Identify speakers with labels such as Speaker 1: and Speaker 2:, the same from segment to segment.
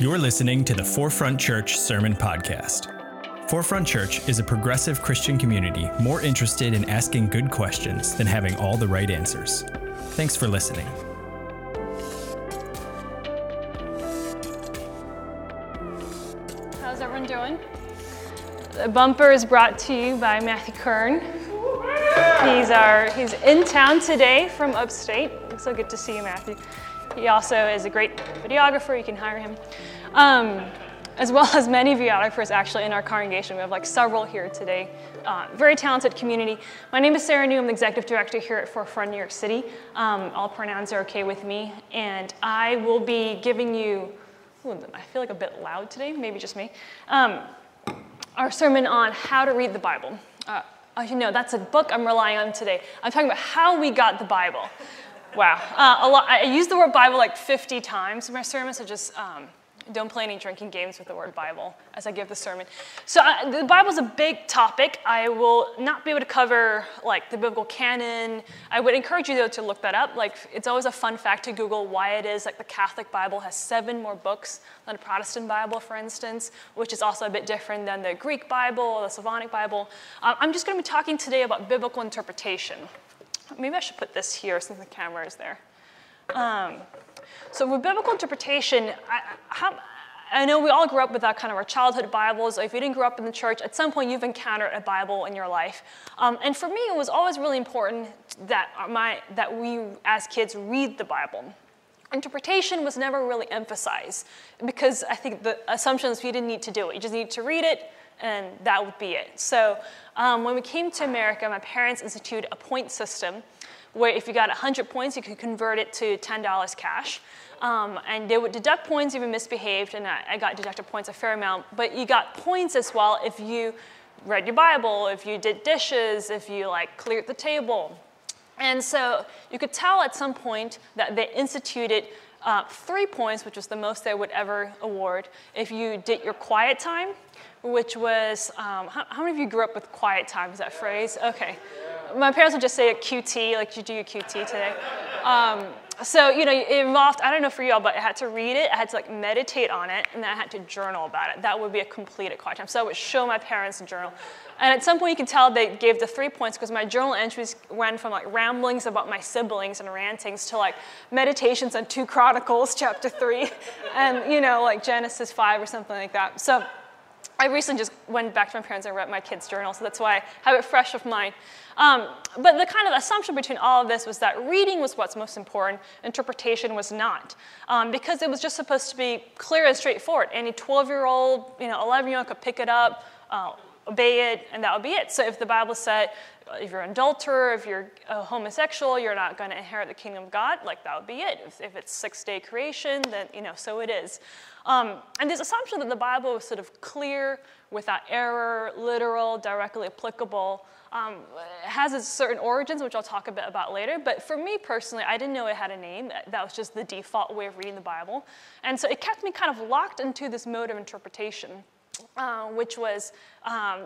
Speaker 1: You're listening to the Forefront Church Sermon Podcast. Forefront Church is a progressive Christian community more interested in asking good questions than having all the right answers. Thanks for listening.
Speaker 2: How's everyone doing? The bumper is brought to you by Matthew Kern. He's our he's in town today from upstate. So good to see you, Matthew. He also is a great videographer. You can hire him, um, as well as many videographers actually in our congregation. We have like several here today. Uh, very talented community. My name is Sarah Ngu. I'm the executive director here at Forefront New York City. Um, all pronouns are okay with me, and I will be giving you. Ooh, I feel like a bit loud today. Maybe just me. Um, our sermon on how to read the Bible. Uh, you know, that's a book I'm relying on today. I'm talking about how we got the Bible. Wow. Uh, lot, I use the word Bible like 50 times in my sermon, so just um, don't play any drinking games with the word Bible as I give the sermon. So uh, the Bible is a big topic. I will not be able to cover like the biblical canon. I would encourage you though to look that up. Like it's always a fun fact to Google why it is like the Catholic Bible has seven more books than a Protestant Bible, for instance, which is also a bit different than the Greek Bible or the Slavonic Bible. Uh, I'm just going to be talking today about biblical interpretation. Maybe I should put this here since the camera is there. Um, so with biblical interpretation, I, how, I know we all grew up with that kind of our childhood Bibles. If you didn't grow up in the church, at some point you've encountered a Bible in your life. Um, and for me, it was always really important that, my, that we as kids read the Bible. Interpretation was never really emphasized because I think the assumption is you didn't need to do it. You just need to read it, and that would be it. So um, when we came to America, my parents instituted a point system where if you got 100 points, you could convert it to $10 cash. Um, and they would deduct points if you misbehaved, and I, I got deducted points a fair amount, but you got points as well if you read your Bible, if you did dishes, if you like cleared the table. And so you could tell at some point that they instituted uh, three points, which was the most they would ever award, if you did your quiet time, which was, um, how, how, many of you grew up with quiet time? Is that phrase? Okay. My parents would just say a QT, like you do your QT today. Um, so, you know, it involved, I don't know for y'all, but I had to read it, I had to like meditate on it, and then I had to journal about it. That would be a completed quiet time. So I would show my parents a journal. And at some point you can tell they gave the three points because my journal entries went from like ramblings about my siblings and rantings to like meditations on 2 Chronicles chapter 3 and, you know, like Genesis 5 or something like that. So I recently just went back to my parents and read my kids' journal, so that's why I have it fresh of mind. Um, but the kind of assumption between all of this was that reading was what's most important, interpretation was not, um, because it was just supposed to be clear and straightforward. Any 12-year-old, you know, 11-year-old could pick it up, uh, obey it, and that would be it. So if the Bible said, if you're an adulterer, if you're a homosexual, you're not going to inherit the kingdom of God, like that would be it. If, if it's six-day creation, then, you know, so it is. Um, and this assumption that the Bible is sort of clear, without error, literal, directly applicable, um, has its certain origins, which I'll talk a bit about later. But for me personally, I didn't know it had a name. That was just the default way of reading the Bible. And so it kept me kind of locked into this mode of interpretation. Uh, which was um,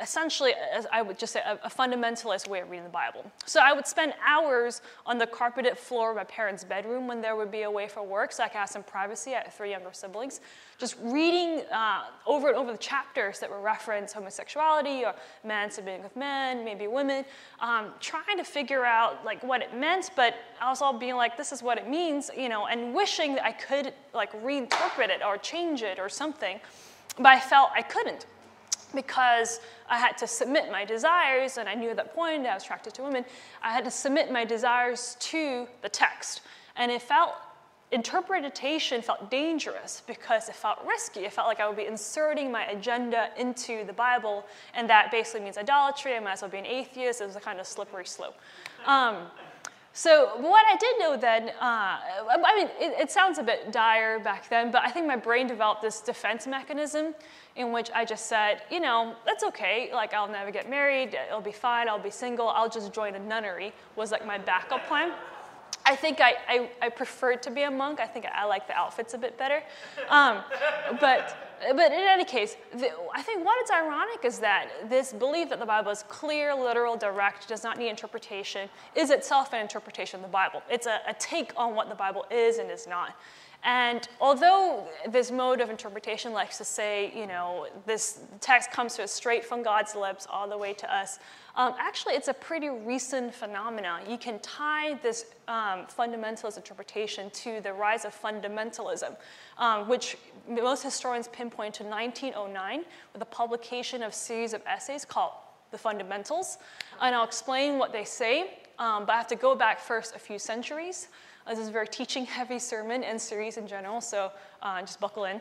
Speaker 2: essentially, as I would just say, a, a, fundamentalist way of reading the Bible. So I would spend hours on the carpeted floor of my parents' bedroom when there would be away for work, so I could have some privacy. I had three younger siblings, just reading uh, over and over the chapters that would reference homosexuality or men submitting with men, maybe women, um, trying to figure out like what it meant, but also being like, this is what it means, you know, and wishing that I could like reinterpret it or change it or something. But I felt I couldn't because I had to submit my desires, and I knew at that point I was attracted to women. I had to submit my desires to the text. And it felt, interpretation felt dangerous because it felt risky. It felt like I would be inserting my agenda into the Bible, and that basically means idolatry. I might as well be an atheist. It was a kind of slippery slope. Um, so what I did know then, uh, I mean, it, it, sounds a bit dire back then, but I think my brain developed this defense mechanism in which I just said, you know, that's okay. Like I'll never get married. It'll be fine. I'll be single. I'll just join a nunnery. Was like my backup plan. I think I, I, I preferred to be a monk. I think I like the outfits a bit better. Um, but, but in any case, the, I think what is ironic is that this belief that the Bible is clear, literal, direct, does not need interpretation, is itself an interpretation of the Bible. It's a, a take on what the Bible is and is not. And although this mode of interpretation likes to say, you know, this text comes to us straight from God's lips all the way to us, um, actually it's a pretty recent phenomenon. You can tie this um, fundamentalist interpretation to the rise of fundamentalism, um, which most historians pinpoint to 1909 with the publication of a series of essays called The Fundamentals. And I'll explain what they say, um, but I have to go back first a few centuries. This is a very teaching heavy sermon and series in general, so uh, just buckle in.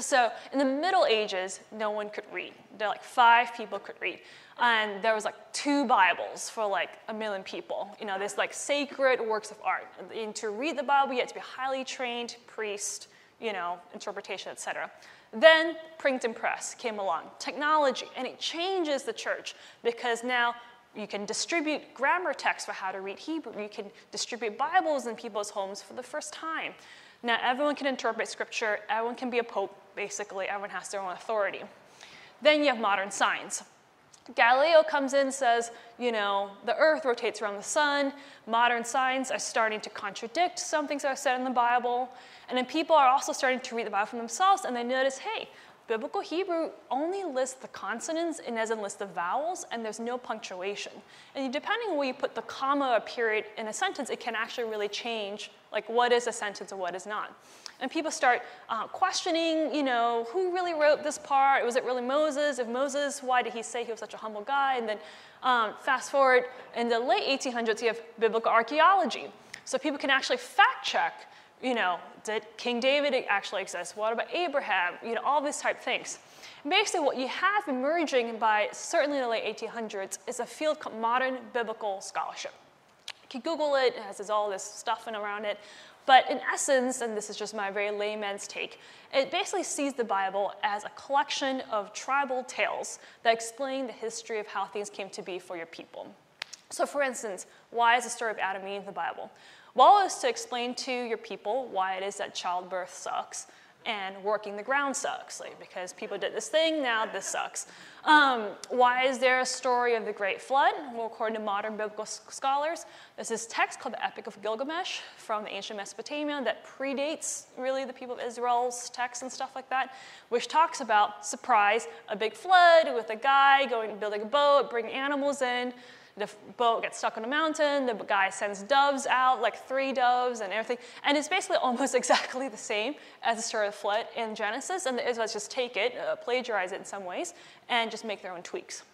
Speaker 2: So in the Middle Ages, no one could read. There like five people could read. And there was like two Bibles for like a million people. You know, this like sacred works of art. And to read the Bible, you had to be a highly trained priest, you know, interpretation, etc. Then print and press came along, technology, and it changes the church because now you can distribute grammar texts for how to read Hebrew. You can distribute Bibles in people's homes for the first time. Now, everyone can interpret scripture, everyone can be a pope, basically, everyone has their own authority. Then you have modern science. Galileo comes in and says, you know, the earth rotates around the sun. Modern science are starting to contradict some things that are said in the Bible. And then people are also starting to read the Bible for themselves and they notice, hey, Biblical Hebrew only lists the consonants and doesn't list the vowels, and there's no punctuation. And depending on where you put the comma or period in a sentence, it can actually really change, like what is a sentence and what is not. And people start uh, questioning, you know, who really wrote this part? Was it really Moses? If Moses, why did he say he was such a humble guy? And then um, fast forward in the late 1800s, you have biblical archaeology. So people can actually fact check you know, did King David actually exist? What about Abraham? You know, all these type of things. Basically, what you have emerging by certainly the late 1800s is a field called modern biblical scholarship. You can Google it, it has all this stuff around it. But in essence, and this is just my very layman's take, it basically sees the Bible as a collection of tribal tales that explain the history of how things came to be for your people. So, for instance, why is the story of Adam and Eve in the Bible? Well, is to explain to your people why it is that childbirth sucks and working the ground sucks, like because people did this thing, now this sucks. Um, why is there a story of the Great Flood? Well, according to modern biblical scholars, there's this text called the Epic of Gilgamesh from ancient Mesopotamia that predates really the people of Israel's texts and stuff like that, which talks about surprise, a big flood with a guy going building a boat, bringing animals in, the boat gets stuck on a mountain, the guy sends doves out, like three doves and everything. And it's basically almost exactly the same as the story of the flood in Genesis, and the Israelites just take it, uh, plagiarize it in some ways, and just make their own tweaks.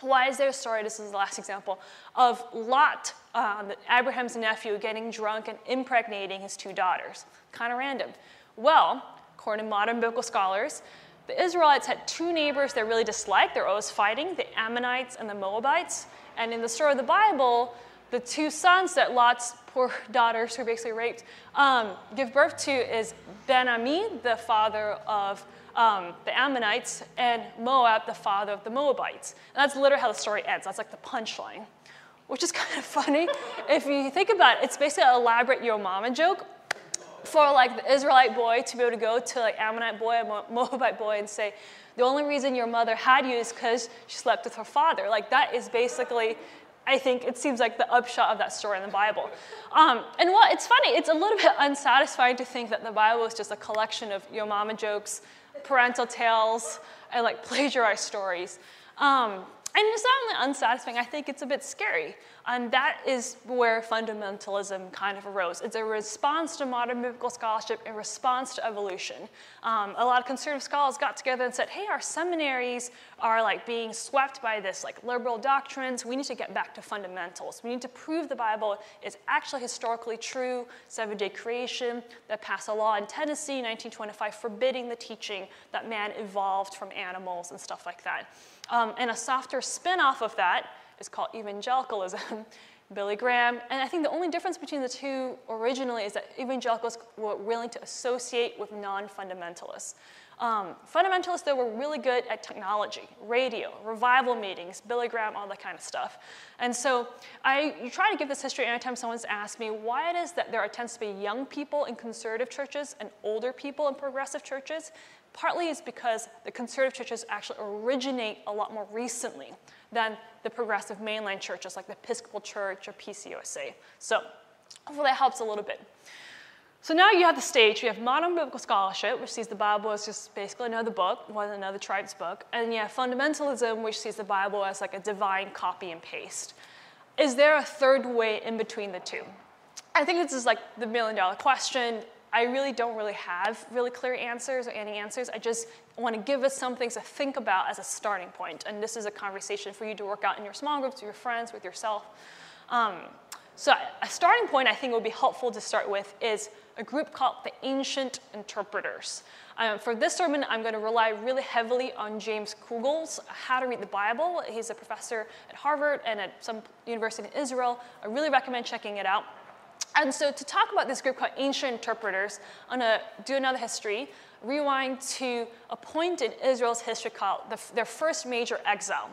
Speaker 2: Why is there a story, this is the last example, of Lot, um, Abraham's nephew, getting drunk and impregnating his two daughters? Kind of random. Well, according to modern biblical scholars, the Israelites had two neighbors they really disliked. They're always fighting, the Ammonites and the Moabites. And in the story of the Bible, the two sons that Lot's poor daughters, who basically raped, um, give birth to is Ben-Ammi, the father of um, the Ammonites, and Moab, the father of the Moabites. And that's literally how the story ends. That's like the punchline, which is kind of funny. if you think about it, it's basically an elaborate your mama joke for like the Israelite boy to be able to go to like Ammonite boy Moabite boy and say, the only reason your mother had you is because she slept with her father. Like that is basically, I think it seems like the upshot of that story in the Bible. Um, and what it's funny, it's a little bit unsatisfying to think that the Bible is just a collection of your mama jokes, parental tales, and like plagiarized stories. Um, and it's not only unsatisfying, I think it's a bit scary. And that is where fundamentalism kind of arose. It's a response to modern biblical scholarship, a response to evolution. Um, a lot of conservative scholars got together and said, hey, our seminaries are like being swept by this like liberal doctrines. We need to get back to fundamentals. We need to prove the Bible is actually historically true, seven-day creation, that passed a law in Tennessee in 1925 forbidding the teaching that man evolved from animals and stuff like that. Um, and a softer spin-off of that is called evangelicalism, Billy Graham. And I think the only difference between the two originally is that evangelicals were willing to associate with non-fundamentalists. Um, fundamentalists, though, were really good at technology, radio, revival meetings, Billy Graham, all that kind of stuff. And so I try to give this history anytime someone's asked me why it is that there tends to be young people in conservative churches and older people in progressive churches. Partly is because the conservative churches actually originate a lot more recently than the progressive mainline churches like the Episcopal Church or PCUSA. So hopefully that helps a little bit. So now you have the stage. You have modern biblical scholarship, which sees the Bible as just basically another book, one another tribe's book, and you have fundamentalism, which sees the Bible as like a divine copy and paste. Is there a third way in between the two? I think this is like the million dollar question. I really don't really have really clear answers or any answers. I just want to give us some things to think about as a starting point. And this is a conversation for you to work out in your small groups, with your friends, with yourself. Um, so a starting point I think would be helpful to start with is a group called the Ancient Interpreters. Um, for this sermon, I'm going to rely really heavily on James Kugel's How to Read the Bible. He's a professor at Harvard and at some university in Israel. I really recommend checking it out. And so to talk about this group called Ancient Interpreters, I'm going to do another history, rewind to a point in Israel's history called the, their first major exile.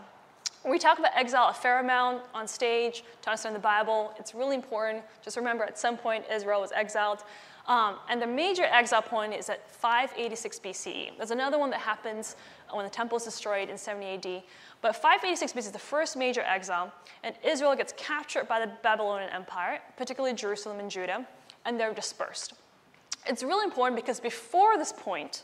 Speaker 2: We talk about exile a fair amount on stage to understand the Bible. It's really important. Just remember, at some point, Israel was exiled. Um, and the major exile point is at 586 BCE. There's another one that happens when the temple is destroyed in 70 AD. But 586 BCE is the first major exile, and Israel gets captured by the Babylonian Empire, particularly Jerusalem and Judah, and they're dispersed. It's really important because before this point,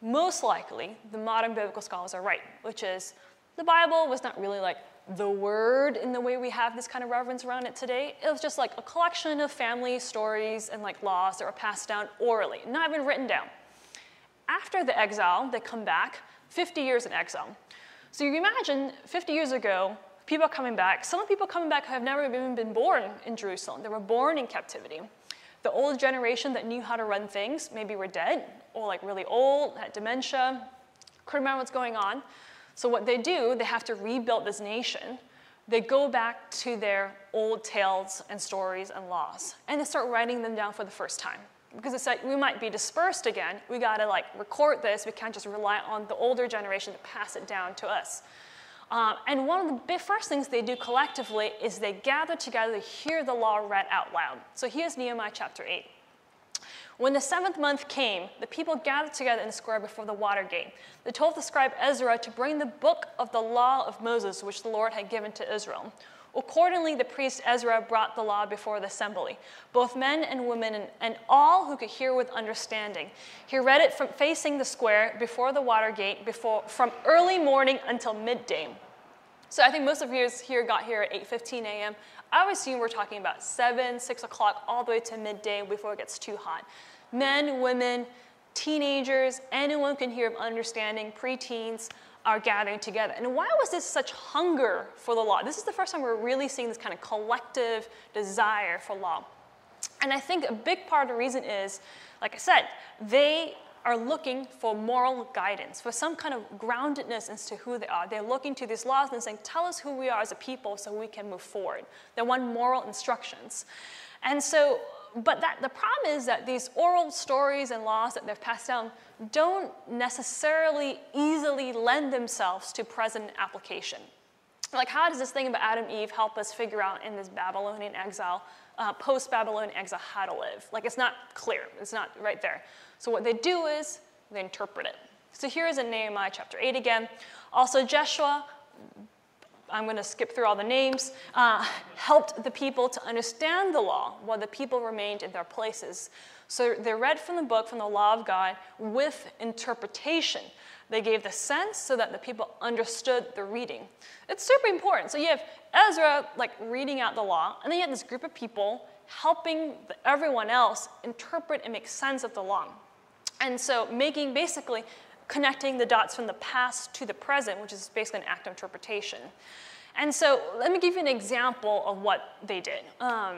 Speaker 2: most likely the modern biblical scholars are right, which is the Bible was not really like the word in the way we have this kind of reverence around it today. It was just like a collection of family stories and like laws that were passed down orally, not even written down. After the exile, they come back, 50 years in exile. So you imagine 50 years ago, people coming back. Some people coming back have never even been born in Jerusalem. They were born in captivity. The old generation that knew how to run things maybe were dead or like really old, had dementia, couldn't remember what's going on. So what they do, they have to rebuild this nation. They go back to their old tales and stories and laws, and they start writing them down for the first time because it's like we might be dispersed again. We got to like record this. We can't just rely on the older generation to pass it down to us. Um, and one of the first things they do collectively is they gather together to hear the law read out loud. So here's Nehemiah chapter 8. When the seventh month came, the people gathered together in the square before the water gate. They told the scribe Ezra to bring the book of the law of Moses, which the Lord had given to Israel. Accordingly, the priest Ezra brought the law before the assembly, both men and women, and, and, all who could hear with understanding. He read it from facing the square before the water gate before, from early morning until midday. So I think most of you here got here at 8.15 a.m. I would assume we're talking about 7, 6 o'clock, all the way to midday before it gets too hot. Men, women, teenagers, anyone can hear of understanding, preteens, are gathering together. And why was this such hunger for the law? This is the first time we're really seeing this kind of collective desire for law. And I think a big part of the reason is, like I said, they are looking for moral guidance, for some kind of groundedness as to who they are. They're looking to these laws and saying, tell us who we are as a people so we can move forward. They want moral instructions. And so but that, the problem is that these oral stories and laws that they've passed down don't necessarily easily lend themselves to present application. Like, how does this thing about Adam and Eve help us figure out in this Babylonian exile, uh, post Babylonian exile, how to live? Like, it's not clear, it's not right there. So, what they do is they interpret it. So, here is in Nehemiah chapter 8 again. Also, Joshua I'm going to skip through all the names, uh, helped the people to understand the law while the people remained in their places. So they read from the book, from the law of God, with interpretation. They gave the sense so that the people understood the reading. It's super important. So you have Ezra like reading out the law, and then you have this group of people helping everyone else interpret and make sense of the law. And so making basically connecting the dots from the past to the present, which is basically an act of interpretation. And so let me give you an example of what they did. Um,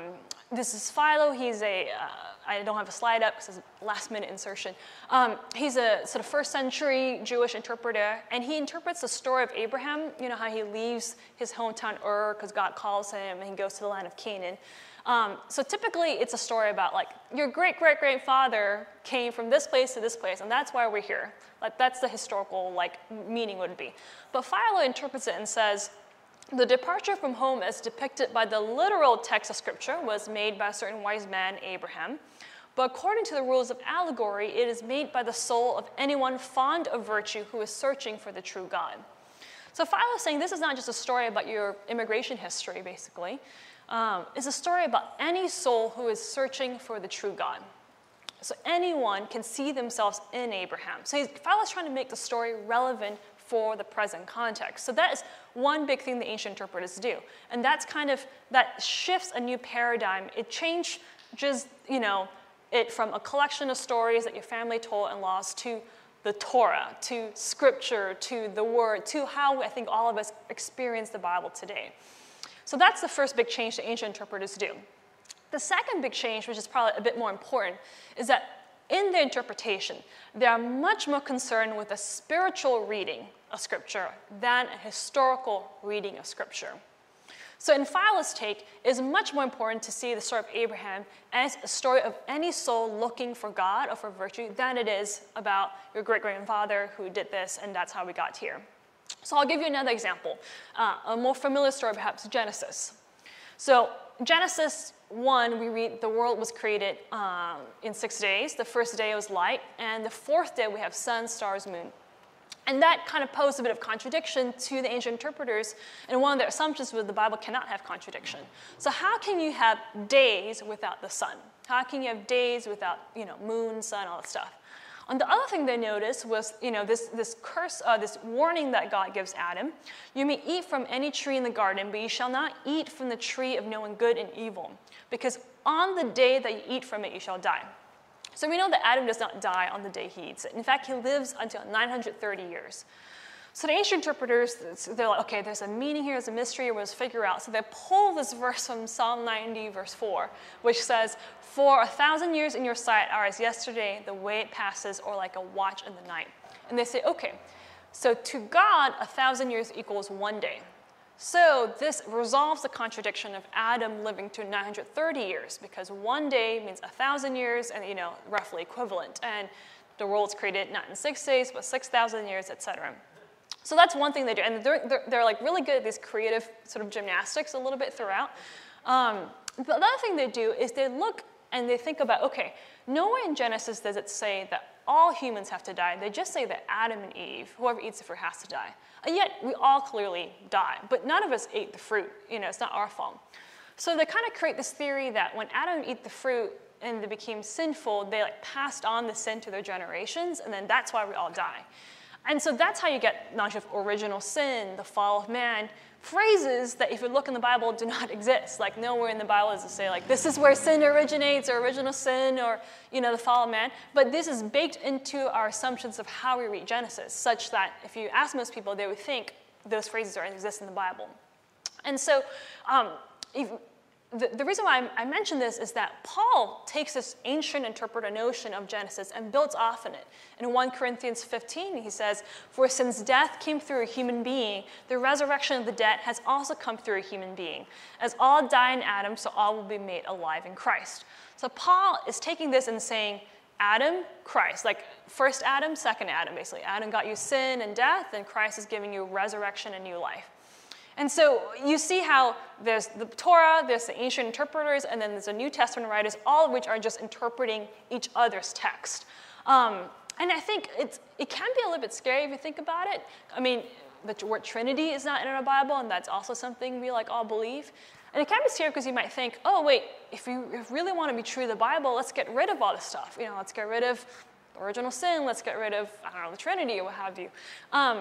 Speaker 2: this is Philo. He's a uh, I don't have a slide up because it's a last minute insertion. Um, he's a sort of first century Jewish interpreter, and he interprets the story of Abraham. You know how he leaves his hometown Ur because God calls him, and he goes to the land of Canaan. Um, so typically, it's a story about like your great great great father came from this place to this place, and that's why we're here. Like that's the historical like meaning would be. But Philo interprets it and says. The departure from home, as depicted by the literal text of Scripture, was made by a certain wise man, Abraham. But according to the rules of allegory, it is made by the soul of anyone fond of virtue who is searching for the true God. So Philo is saying this is not just a story about your immigration history, basically. Um, it's a story about any soul who is searching for the true God. So anyone can see themselves in Abraham. So Philo's trying to make the story relevant for the present context. So that is one big thing the ancient interpreters do. And that's kind of, that shifts a new paradigm. It changes, just you know, it from a collection of stories that your family told and lost to the Torah, to scripture, to the word, to how I think all of us experience the Bible today. So that's the first big change the ancient interpreters do. The second big change, which is probably a bit more important, is that in their interpretation, they are much more concerned with a spiritual reading of Scripture than a historical reading of Scripture. So, in Philo's take, it is much more important to see the story of Abraham as a story of any soul looking for God or for virtue than it is about your great grandfather who did this and that's how we got here. So, I'll give you another example, uh, a more familiar story, perhaps Genesis. So, Genesis 1, we read the world was created um, in six days. The first day was light, and the fourth day we have sun, stars, moon. And that kind of posed a bit of contradiction to the ancient interpreters. And one of their assumptions was the Bible cannot have contradiction. So how can you have days without the sun? How can you have days without, you know, moon, sun, all that stuff? And the other thing they noticed was, you know, this, this curse, uh, this warning that God gives Adam. You may eat from any tree in the garden, but you shall not eat from the tree of knowing good and evil, because on the day that you eat from it, you shall die. So we know that Adam does not die on the day he eats it. In fact, he lives until 930 years. So the ancient interpreters, they're like, okay, there's a meaning here, there's a mystery, we must figure out. So they pull this verse from Psalm 90, verse 4, which says, For a thousand years in your sight are as yesterday, the way it passes, or like a watch in the night. And they say, okay, so to God, a thousand years equals one day. So this resolves the contradiction of Adam living to 930 years, because one day means a thousand years, and you know, roughly equivalent. And the world's created not in six days, but 6,000 years, etc. So that's one thing they do, and they're, they're, they're, like really good at these creative sort of gymnastics a little bit throughout. Um, the other thing they do is they look and they think about, okay, nowhere in Genesis does it say that all humans have to die. They just say that Adam and Eve, whoever eats the fruit, has to die. And yet we all clearly die, but none of us ate the fruit. You know, it's not our fault. So they kind of create this theory that when Adam ate the fruit and they became sinful, they like passed on the sin to their generations, and then that's why we all die. And so that's how you get not just original sin, the fall of man, phrases that if you look in the Bible do not exist. Like nowhere in the Bible is it say like this is where sin originates or original sin or you know the fall of man. But this is baked into our assumptions of how we read Genesis, such that if you ask most people, they would think those phrases don't exist in the Bible. And so um, if, the, the reason why I, I mention this is that Paul takes this ancient interpreter notion of Genesis and builds off in it. In 1 Corinthians 15, he says, For since death came through a human being, the resurrection of the dead has also come through a human being. As all die in Adam, so all will be made alive in Christ. So Paul is taking this and saying, Adam, Christ, like first Adam, second Adam, basically. Adam got you sin and death, and Christ is giving you resurrection and new life. And so you see how there's the Torah, there's the ancient interpreters, and then there's the New Testament writers, all of which are just interpreting each other's text. Um, and I think it's, it can be a little bit scary if you think about it. I mean, the word Trinity is not in our Bible, and that's also something we like all believe. And it can be scary because you might think, oh, wait, if you really want to be true to the Bible, let's get rid of all this stuff. You know, let's get rid of original sin, let's get rid of, I don't know, the Trinity or what have you. Um,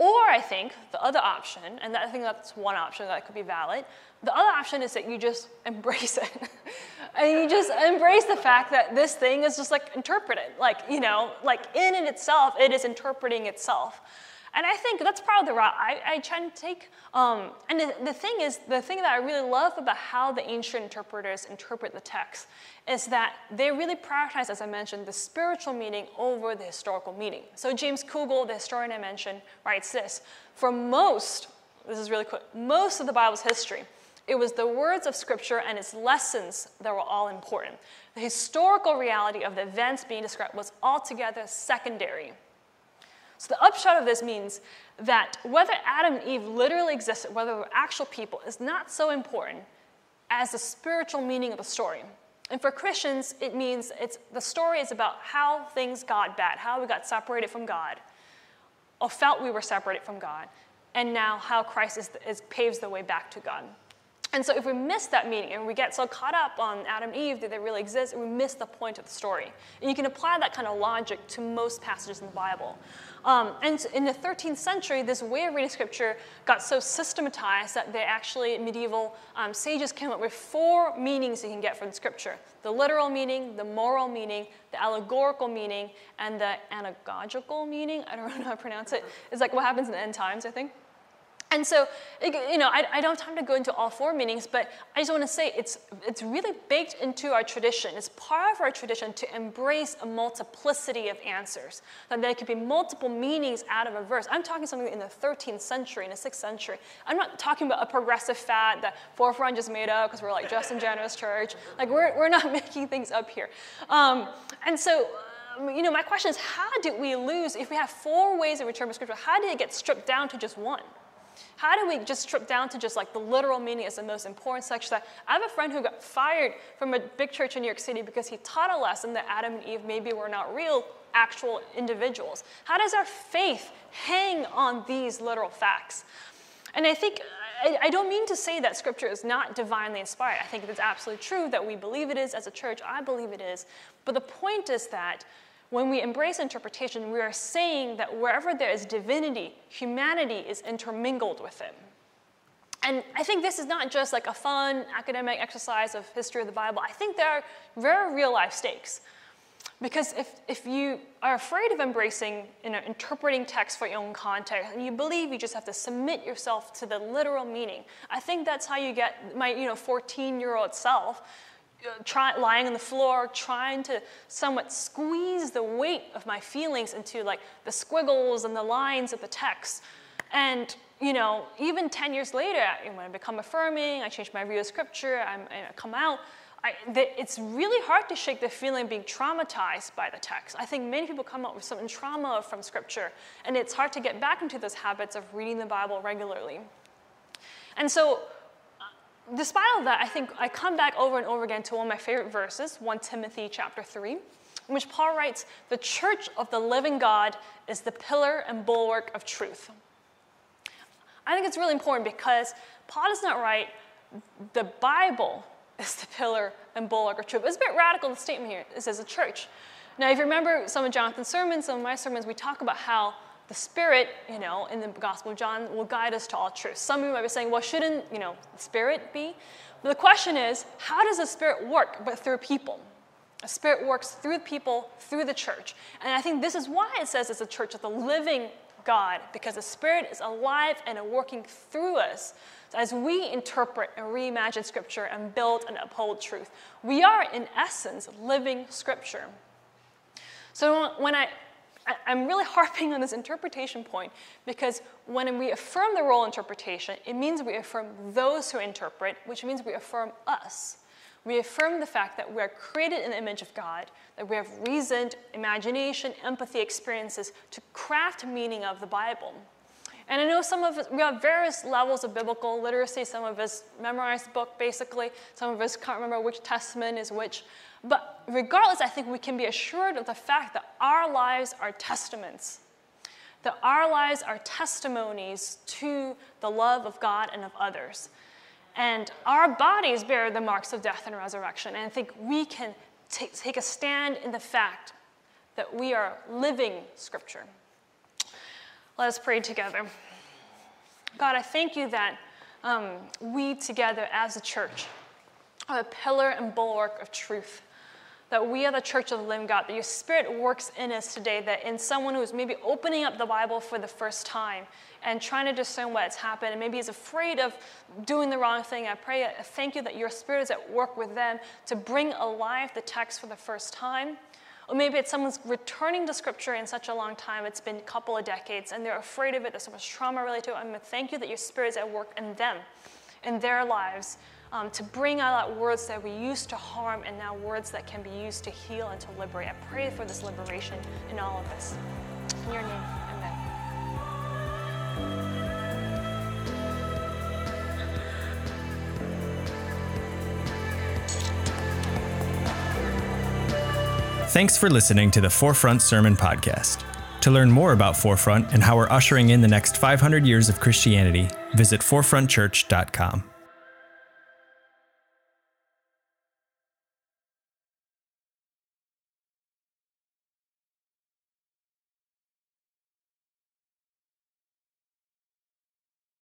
Speaker 2: or I think the other option, and I think that's one option that could be valid, the other option is that you just embrace it. and you just embrace the fact that this thing is just like interpreted. Like, you know, like in and itself, it is interpreting itself. And I think that's probably the route I, I try to take. Um, and the, the thing is, the thing that I really love about how the ancient interpreters interpret the text is that they really prioritize, as I mentioned, the spiritual meaning over the historical meaning. So James Kugel, the historian I mentioned, writes this For most, this is really quick, most of the Bible's history, it was the words of Scripture and its lessons that were all important. The historical reality of the events being described was altogether secondary so the upshot of this means that whether Adam and Eve literally existed, whether they were actual people, is not so important as the spiritual meaning of the story. And for Christians, it means it's, the story is about how things got bad, how we got separated from God, or felt we were separated from God, and now how Christ is, is, paves the way back to God. And so if we miss that meaning and we get so caught up on Adam and Eve, that they really exist, we miss the point of the story. And you can apply that kind of logic to most passages in the Bible. Um, and in the 13th century, this way of reading scripture got so systematized that they actually, medieval um, sages came up with four meanings you can get from scripture the literal meaning, the moral meaning, the allegorical meaning, and the anagogical meaning. I don't know how to pronounce it. It's like what happens in the end times, I think. And so, you know, I, I, don't have time to go into all four meanings, but I just want to say it's, it's really baked into our tradition. It's part of our tradition to embrace a multiplicity of answers, that there could be multiple meanings out of a verse. I'm talking something in the 13th century, in the 6th century. I'm not talking about a progressive fad that Forefront just made up because we're like Justin Generous Church. Like, we're, we're not making things up here. Um, and so, um, you know, my question is how did we lose, if we have four ways of interpreting scripture, how did it get stripped down to just one? How do we just strip down to just like the literal meaning is the most important section? I have a friend who got fired from a big church in New York City because he taught a lesson that Adam and Eve maybe were not real actual individuals. How does our faith hang on these literal facts? And I think I, I, don't mean to say that scripture is not divinely inspired. I think it's absolutely true that we believe it is as a church. I believe it is. But the point is that when we embrace interpretation, we are saying that wherever there is divinity, humanity is intermingled with it. And I think this is not just like a fun academic exercise of history of the Bible. I think there are very real life stakes. Because if, if you are afraid of embracing, you know, interpreting text for your own context, and you believe you just have to submit yourself to the literal meaning, I think that's how you get my, you know, 14-year-old self try, lying on the floor, trying to somewhat squeeze the weight of my feelings into like the squiggles and the lines of the text. And you know, even 10 years later, when I become affirming, I change my view of scripture, I'm, i come out, I, it's really hard to shake the feeling of being traumatized by the text. I think many people come out with some trauma from scripture, and it's hard to get back into those habits of reading the Bible regularly. And so despite all that, I think I come back over and over again to one of my favorite verses, 1 Timothy chapter 3, in which Paul writes, The church of the living God is the pillar and bulwark of truth. I think it's really important because Paul does not write, the Bible is the pillar and bulwark of truth. It's a bit radical, the statement here. It says the church. Now, if you remember some of Jonathan's sermons, some of my sermons, we talk about how the Spirit, you know, in the Gospel of John will guide us to all truth. Some of you might be saying, well, shouldn't, you know, the Spirit be? But the question is, how does the Spirit work but through people? The Spirit works through people, through the church. And I think this is why it says it's a church of the living God, because the Spirit is alive and working through us. So as we interpret and reimagine Scripture and build and uphold truth, we are, in essence, living Scripture. So when I I'm really harping on this interpretation point because when we affirm the role interpretation, it means we affirm those who interpret, which means we affirm us. We affirm the fact that we are created in the image of God, that we have reasoned imagination, empathy, experiences to craft meaning of the Bible. And I know some of us, we have various levels of biblical literacy. Some of us memorize the book basically. Some of us can't remember which testament is which. But regardless, I think we can be assured of the fact that our lives are testaments, that our lives are testimonies to the love of God and of others. And our bodies bear the marks of death and resurrection. And I think we can take, take a stand in the fact that we are living Scripture. Let us pray together. God, I thank you that um, we together as a church are a pillar and bulwark of truth that we are the church of the living God, that your spirit works in us today, that in someone who's maybe opening up the Bible for the first time and trying to discern what's happened and maybe is afraid of doing the wrong thing, I pray, I thank you that your spirit is at work with them to bring alive the text for the first time. Or maybe it's someone's returning to scripture in such a long time, it's been a couple of decades, and they're afraid of it, there's so much trauma related to it. I'm to thank you that your spirit is at work in them, in their lives, um, to bring out words that we used to harm and now words that can be used to heal and to liberate. I pray for this liberation in all of us. In your name, amen.
Speaker 1: Thanks for listening to the Forefront Sermon Podcast. To learn more about Forefront and how we're ushering in the next 500 years of Christianity, visit forefrontchurch.com.